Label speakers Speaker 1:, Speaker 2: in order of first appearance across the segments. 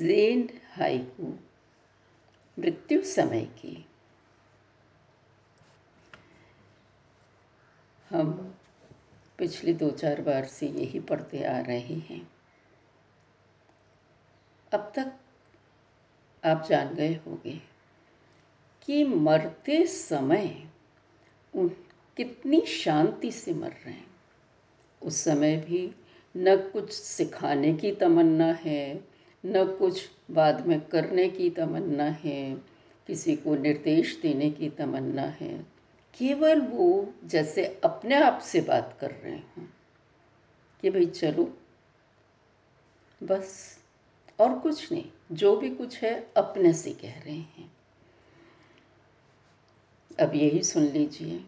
Speaker 1: जेन haiku मृत्यु समय की। हम पिछले दो चार बार से यही पढ़ते आ रहे हैं। अब तक आप जान गए होंगे कि मरते समय उन कितनी शांति से मर रहे हैं। उस समय भी न कुछ सिखाने की तमन्ना है न कुछ बाद में करने की तमन्ना है, किसी को निर्देश देने की तमन्ना है। केवल वो जैसे अपने आप से बात कर रहे हों कि भाई चलो, बस और कुछ नहीं, जो भी कुछ है अपने से कह रहे हैं। अब यही सुन लीजिए।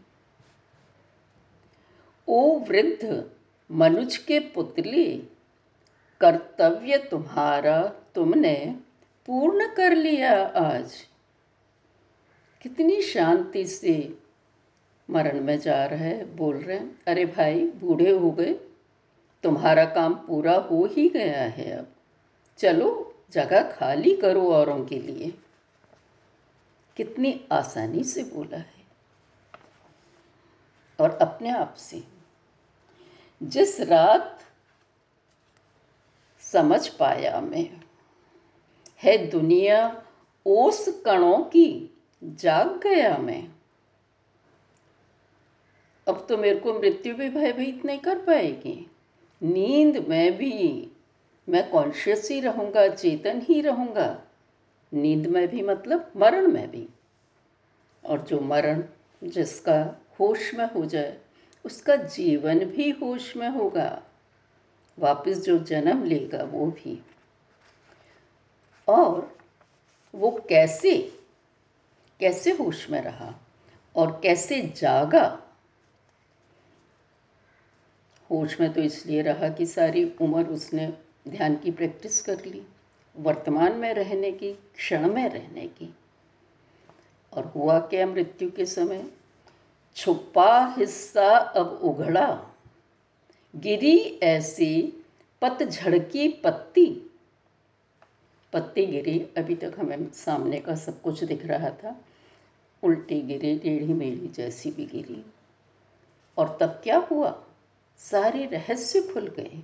Speaker 1: ओ वृद्ध, मनुज के पुतली कर्तव्य तुम्हारा तुमने पूर्ण कर लिया आज। कितनी शांति से मरण में जा रहे हैं बोल रहे हैं। अरे भाई, बूढ़े हो गए। तुम्हारा काम पूरा हो ही गया है अब। चलो, जगह खाली करो औरों के लिए। कितनी आसानी से बोला है। और अपने आप से। जिस रात समझ पाया मैं। है दुनिया ओस कणों की, जाग गया मैं। अब तो मेरे को मृत्यु भी भयभीत नहीं कर पाएगी। नींद में भी मैं कॉन्शियस ही रहूँगा, चेतन ही रहूँगा। नींद में भी मतलब मरण में भी। और जो मरण जिसका होश में हो जाए, उसका जीवन भी होश में होगा। वापस जो जन्म लेगा वो भी। और वो कैसे कैसे होश में रहा और कैसे जागा? होश में तो इसलिए रहा कि सारी उम्र उसने ध्यान की प्रैक्टिस कर ली, वर्तमान में रहने की, क्षण में रहने की। और हुआ क्या मृत्यु के समय? छुपा हिस्सा अब उघड़ा। गिरी ऐसी पतझड़ की पत्ती। पत्ती गिरी, अभी तक हमें सामने का सब कुछ दिख रहा था। उल्टी गिरी, टेढ़ी मेढ़ी जैसी भी गिरी। और तब क्या हुआ? सारे रहस्य खुल गए।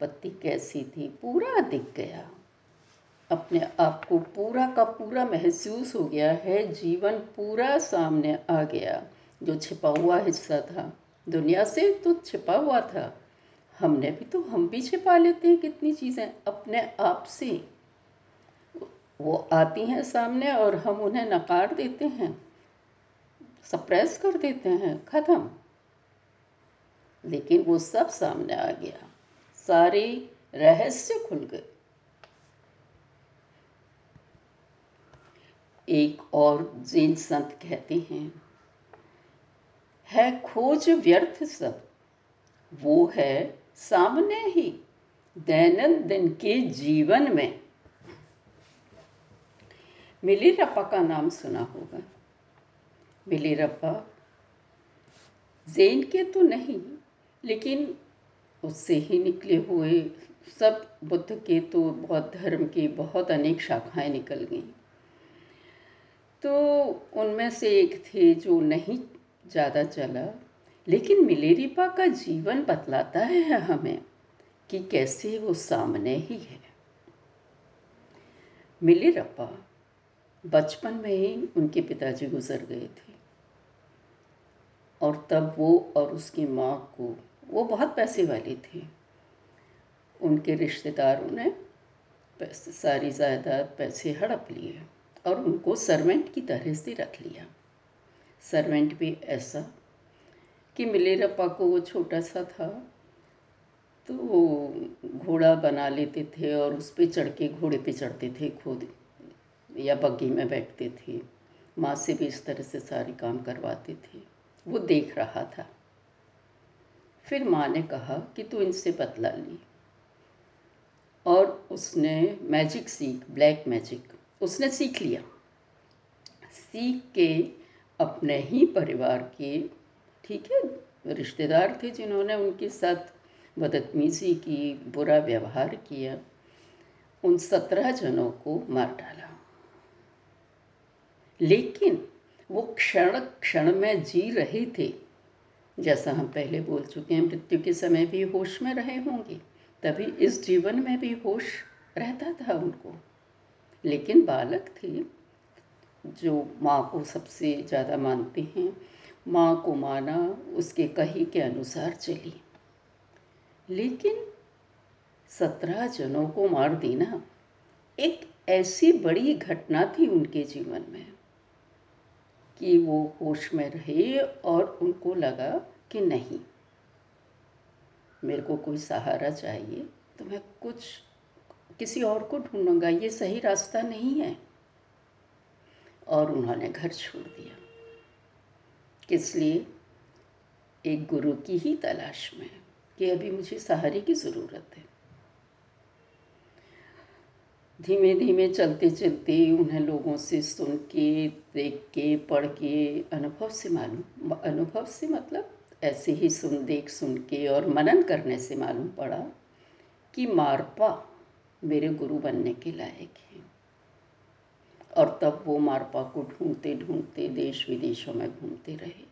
Speaker 1: पत्ती कैसी थी? पूरा दिख गया। अपने आप को पूरा का पूरा महसूस हो गया है। जीवन पूरा सामने आ गया, जो छिपा हुआ हिस्सा था। दुनिया से तो छिपा हुआ था। हमने भी तो हम भी छिपा लेते हैं कितनी चीज़ें अपने आप से। वो आती हैं सामने और हम उन्हें नकार देते हैं। सप्रेस कर देते हैं, ख़त्म। लेकिन वो सब सामने आ गया। सारे रहस्य खुल गए। एक और जैन संत कहते हैं है खोज व्यर्थ सब। वो है सामने ही, दैनंदिन के जीवन में। मिलीरप्पा का नाम सुना होगा। मिलीरप्पा जैन के तो नहीं, लेकिन उससे ही निकले हुए सब बुद्ध के तो बहुत धर्म की बहुत अनेक शाखाएँ निकल गईं। तो उनमें से एक थे जो नहीं ज़्यादा चला लेकिन मिलेरिपा का जीवन बतलाता है हमें कि कैसे वो सामने ही है। मिलेरप्पा बचपन में ही उनके पिताजी गुजर गए थे। और तब वो और उसकी माँ को, वो बहुत पैसे वाली थी। उनके रिश्तेदारों ने सारी जायदाद पैसे हड़प लिए और उनको सर्वेंट की तरह से रख लिया। सर्वेंट भी ऐसा कि मिलेरप्पा को वो छोटा सा था तो वो घोड़ा बना लेते थे और उस पर चढ़ के घोड़े पे चढ़ते थे खुद, या बग्घी में बैठते थे। माँ से भी इस तरह से सारे काम करवाते थे। वो देख रहा था। फिर माँ ने कहा कि तू इनसे बदला ली। और उसने मैजिक सीख ब्लैक मैजिक उसने सीख लिया। सीख के अपने ही परिवार के, ठीक है, रिश्तेदार थे जिन्होंने उनके साथ बदतमीज़ी की, बुरा व्यवहार किया, उन सत्रह जनों को मार डाला। लेकिन वो क्षण क्षण में जी रहे थे, जैसा हम पहले बोल चुके हैं, मृत्यु के समय भी होश में रहे होंगे, तभी इस जीवन में भी होश रहता था उनको। लेकिन बालक थे जो माँ को सबसे ज़्यादा मानते हैं, माँ को माना उसके कही के अनुसार चली। लेकिन सत्रह जनों को मार देना एक ऐसी बड़ी घटना थी उनके जीवन में कि वो होश में रहे और उनको लगा कि नहीं, मेरे को कोई सहारा चाहिए तो मैं कुछ, किसी और को ढूंढूँगा। ये सही रास्ता नहीं है। और उन्होंने घर छोड़ दिया। किस लिए एक गुरु की ही तलाश में कि अभी मुझे सहारे की ज़रूरत है। धीमे धीमे चलते चलते उन्हें लोगों से सुन के, देख के, पढ़ के अनुभव से मालूम, अनुभव से मतलब ऐसे ही सुन, देख, सुन के और मनन करने से मालूम पड़ा कि मारपा मेरे गुरु बनने के लायक है। और तब वो मारपा को ढूंढते ढूंढते देश विदेशों में घूमते रहे।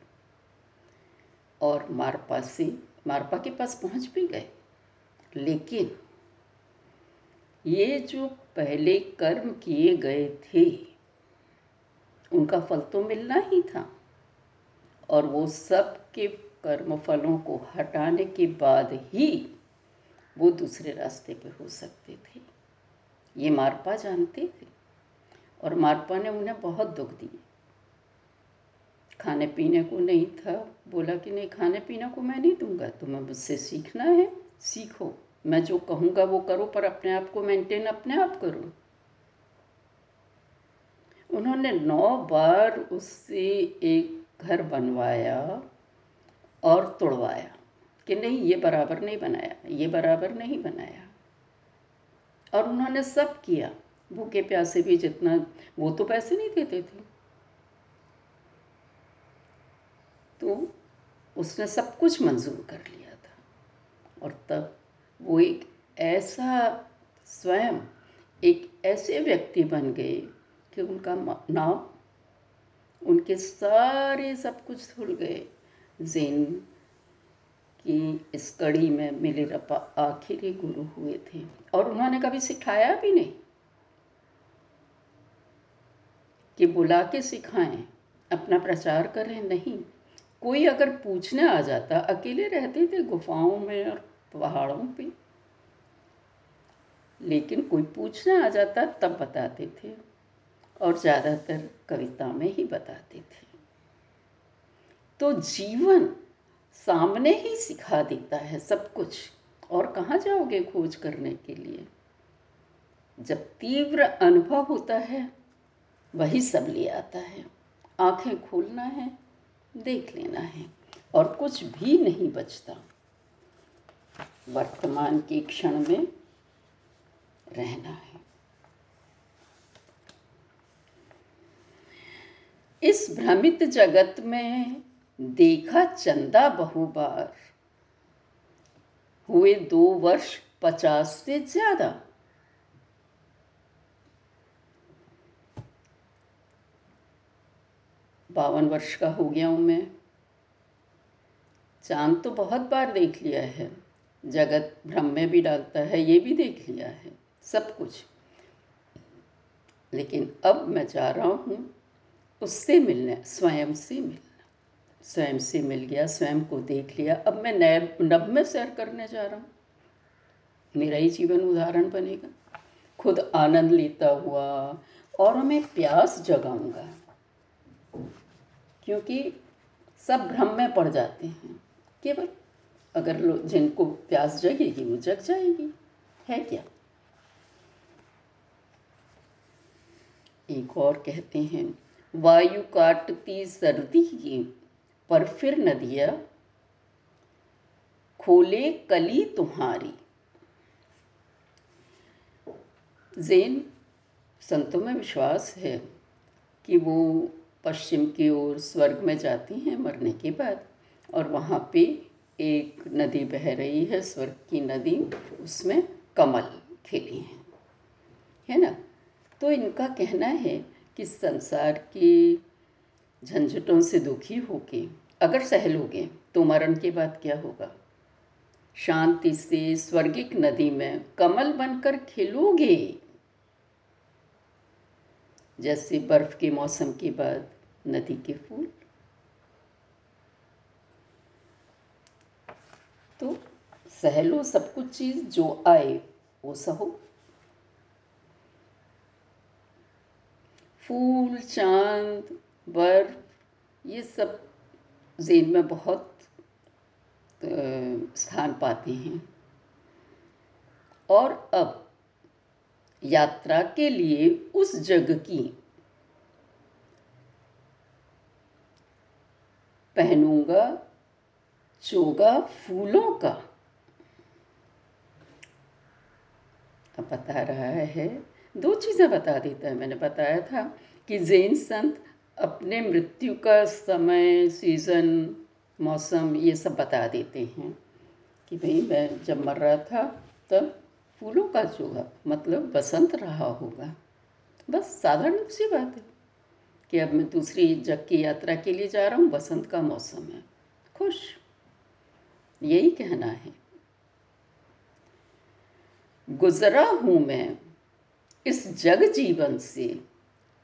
Speaker 1: और मारपा से, मारपा के पास पहुँच भी गए। लेकिन ये जो पहले कर्म किए गए थे, उनका फल तो मिलना ही था। और वो सब के कर्म फलों को हटाने के बाद ही वो दूसरे रास्ते पे हो सकते थे। ये मारपा जानते थे। और मारपा ने उन्हें बहुत दुख दिए। खाने पीने को नहीं था, बोला कि नहीं खाने पीने को मैं नहीं दूँगा, तुम्हें मुझसे सीखना है, सीखो। मैं जो कहूँगा वो करो, पर अपने आप को मेंटेन अपने आप करो। उन्होंने नौ बार उससे एक घर बनवाया और तोड़वाया कि नहीं, ये बराबर नहीं बनाया, ये बराबर नहीं बनाया। और उन्होंने सब किया। भूखे प्यासे भी जितना, वो तो पैसे नहीं देते थे। तो उसने सब कुछ मंजूर कर लिया था। और तब वो एक ऐसा स्वयं, एक ऐसे व्यक्ति बन गए कि उनका नाम, उनके सारे सब कुछ धुल गए। जैन की इस कड़ी में मिले रपा आखिरी गुरु हुए थे। और उन्होंने कभी सिखाया भी नहीं। कि बुला के सिखाएँ, अपना प्रचार करें, नहीं। कोई अगर पूछने आ जाता, अकेले रहते थे गुफाओं में और पहाड़ों पे। लेकिन कोई पूछने आ जाता, तब बताते थे और ज़्यादातर कविता में ही बताते थे। तो जीवन सामने ही सिखा देता है सब कुछ। और कहाँ जाओगे खोज करने के लिए? जब तीव्र अनुभव होता है वही सब ले आता है। आँखें खोलना है, देख लेना है और कुछ भी नहीं बचता। वर्तमान के क्षण में रहना है। इस भ्रमित जगत में देखा चंदा बहुबार। हुए दो वर्ष पचास से ज़्यादा। बावन वर्ष का हो गया हूँ मैं। चाँद तो बहुत बार देख लिया है। जगत भ्रम में भी डालता है, ये भी देख लिया है, सब कुछ। लेकिन अब मैं जा रहा हूँ उससे मिलने, स्वयं से मिलना। स्वयं से मिल गया, स्वयं को देख लिया। अब मैं नए नब में सैर करने जा रहा हूँ। मेरा ही जीवन उदाहरण बनेगा। खुद आनंद लेता हुआ और मैं प्यास जगाऊँगा। क्योंकि सब भ्रम में पड़ जाते हैं। केवल अगर जिनको प्यास जगेगी, वो जग जाएगी। है क्या? एक और कहते हैं, वायु काटती सर्दी की पर फिर नदिया खोले कली तुम्हारी। जैन संतों में विश्वास है कि वो पश्चिम की ओर स्वर्ग में जाती हैं मरने के बाद, और वहाँ पे एक नदी बह रही है, स्वर्ग की नदी, उसमें कमल खिली हैं। है ना? तो इनका कहना है कि संसार की झंझटों से दुखी होके, अगर सहलोगे तो मरण के बाद क्या होगा? शांति से स्वर्गिक नदी में कमल बनकर खिलोगे। जैसे बर्फ़ के मौसम के बाद नदी के फूल। तो सहलो सब कुछ चीज़ जो आए, वो सहो। फूल, चाँद, बर्फ़, ये सब जेन में बहुत स्थान पाते हैं। और अब यात्रा के लिए उस जग की पहनूँगा, चोगा फूलों का। अब बता रहा है, दो चीज़ें बता देता है। मैंने बताया था कि जैन संत अपने मृत्यु का समय सीज़न मौसम, ये सब बता देते हैं कि भाई मैं जब मर रहा था, तब फूलों का चोगा मतलब बसंत रहा होगा। बस साधारण सी बात है। कि अब मैं दूसरी जग की यात्रा के लिए जा रहा हूँ, बसंत का मौसम है। खुश। यही कहना है। गुजरा हूँ मैं इस जग जीवन से,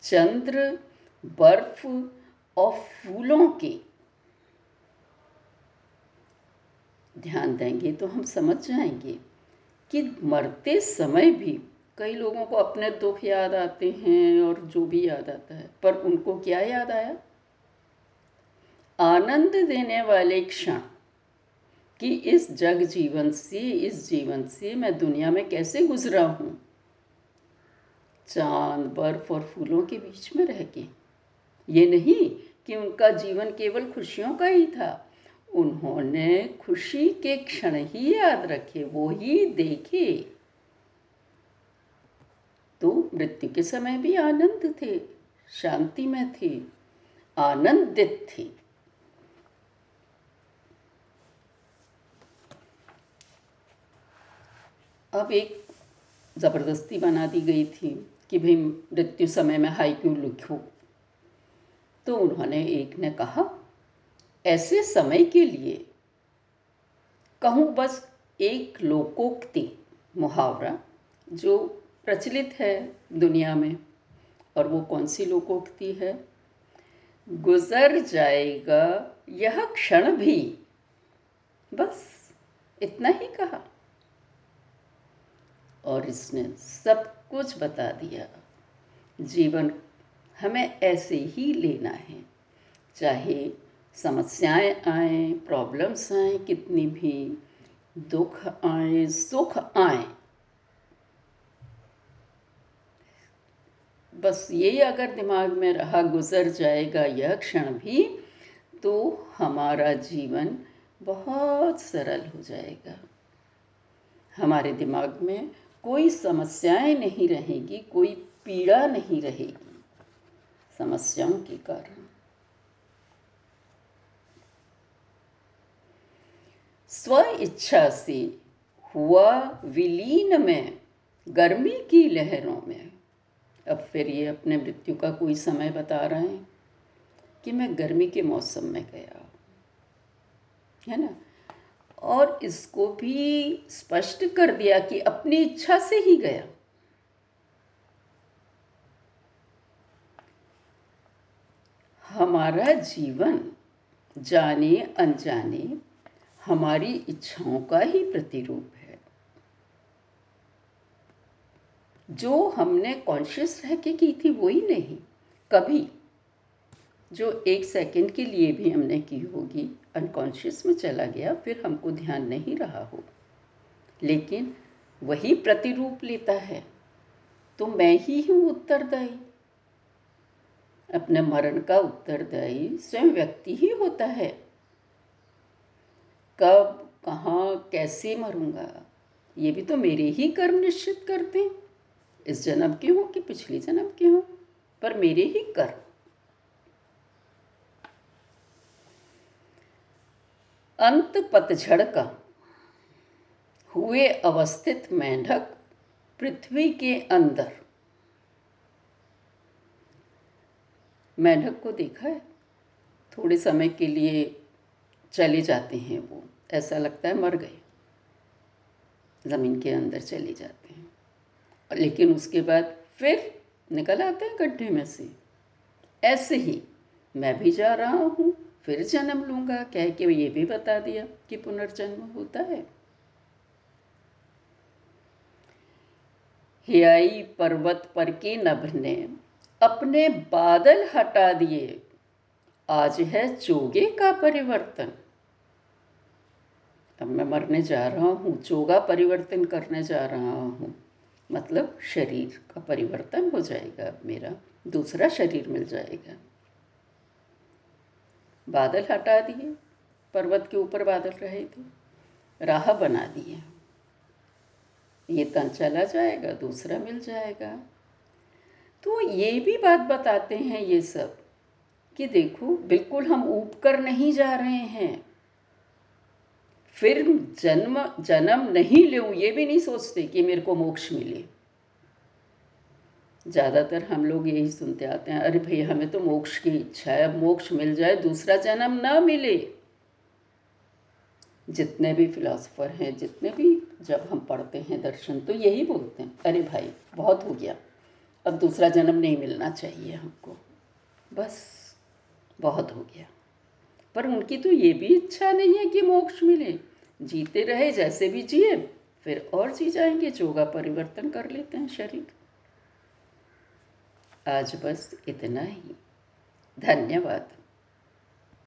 Speaker 1: चंद्र, बर्फ़ और फूलों के। ध्यान देंगे तो हम समझ जाएँगे कि मरते समय भी कई लोगों को अपने दुख याद आते हैं और जो भी याद आता है, पर उनको क्या याद आया? आनंद देने वाले क्षण कि इस जग जीवन से, इस जीवन से मैं दुनिया में कैसे गुजरा हूँ? चाँद, बर्फ़ और फूलों के बीच में रह के। ये नहीं कि उनका जीवन केवल खुशियों का ही था, उन्होंने खुशी के क्षण ही याद रखे, वो ही देखे। तो मृत्यु के समय भी आनंद थे, शांति में थे, आनंदित थे। अब एक ज़बरदस्ती बना दी गई थी कि भाई मृत्यु समय में हाई क्यों लिखो। तो उन्होंने एक ने कहा, ऐसे समय के लिए कहूँ बस एक लोकोक्ति, मुहावरा, जो प्रचलित है दुनिया में और वो कौन सी लोकोक्ति है? गुजर जाएगा, यह क्षण भी। बस, इतना ही कहा। और इसने सब कुछ बता दिया। जीवन हमें ऐसे ही लेना है। चाहे समस्याएँ आए प्रॉब्लम्स आए, कितनी भी दुख आए, सुख आए बस ये अगर दिमाग में रहा, गुजर जाएगा यह क्षण भी तो हमारा जीवन बहुत सरल हो जाएगा। हमारे दिमाग में कोई समस्याएँ नहीं रहेगी, कोई पीड़ा नहीं रहेगी, समस्याओं के कारण। स्व इच्छा से हुआ विलीन में, गर्मी की लहरों में अब फिर ये अपने मृत्यु का कोई समय बता रहे हैं कि मैं गर्मी के मौसम में गया है ना? और इसको भी स्पष्ट कर दिया कि अपनी इच्छा से ही गया। हमारा जीवन जाने अनजाने हमारी इच्छाओं का ही प्रतिरूप है जो हमने कॉन्शियस रह के की थी, वही नहीं। कभी जो एक सेकंड के लिए भी हमने की होगी अनकॉन्शियस में चला गया, फिर हमको ध्यान नहीं रहा हो। लेकिन वही प्रतिरूप लेता है। तो मैं ही हूँ उत्तरदायी। अपने मरण का उत्तरदायी स्वयं व्यक्ति ही होता है। कब, कहाँ, कैसे मरूँगा? ये भी तो मेरे ही कर्म निश्चित करते हैं। इस जन्म की हों कि पिछली जन्म की हों? पर मेरे ही कर्म अंत पतझड़ का। हुए अवस्थित मेंढक पृथ्वी के अंदर। मेंढक को देखा है? थोड़े समय के लिए चले जाते हैं वो। ऐसा लगता है मर गए। ज़मीन के अंदर चले जाते हैं। लेकिन उसके बाद फिर निकल आते हैं गड्ढे में से। ऐसे ही मैं भी जा रहा हूँ, फिर जन्म लूँगा। कह के ये भी बता दिया कि पुनर्जन्म होता है। हियाई पर्वत पर के नभ ने अपने बादल हटा दिए। आज है चोगे का परिवर्तन। अब मैं मरने जा रहा हूँ, चोगा परिवर्तन करने जा रहा हूँ। मतलब शरीर का परिवर्तन हो जाएगा, मेरा दूसरा शरीर मिल जाएगा। बादल हटा दिए, पर्वत के ऊपर बादल रहे थे, राह बना दिए। ये तन चला जाएगा, दूसरा मिल जाएगा। तो ये भी बात बताते हैं ये सब कि देखो, बिल्कुल हम ऊब कर नहीं जा रहे हैं। फिर जन्म जन्म नहीं ले, ये भी नहीं सोचते कि मेरे को मोक्ष मिले। ज़्यादातर हम लोग यही सुनते आते हैं, अरे भैया हमें तो मोक्ष की इच्छा है मोक्ष मिल जाए, दूसरा जन्म ना मिले। जितने भी फिलोसफर हैं, जितने भी जब हम पढ़ते हैं दर्शन तो यही बोलते हैं, अरे भाई, बहुत हो गया, अब दूसरा जन्म नहीं मिलना चाहिए हमको। बस, बहुत हो गया। पर उनकी तो ये भी इच्छा नहीं है कि मोक्ष मिले। जीते रहे जैसे भी जिए, फिर और जी जाएँगे, जोगा परिवर्तन कर लेते हैं शरीर। आज बस इतना ही। धन्यवाद।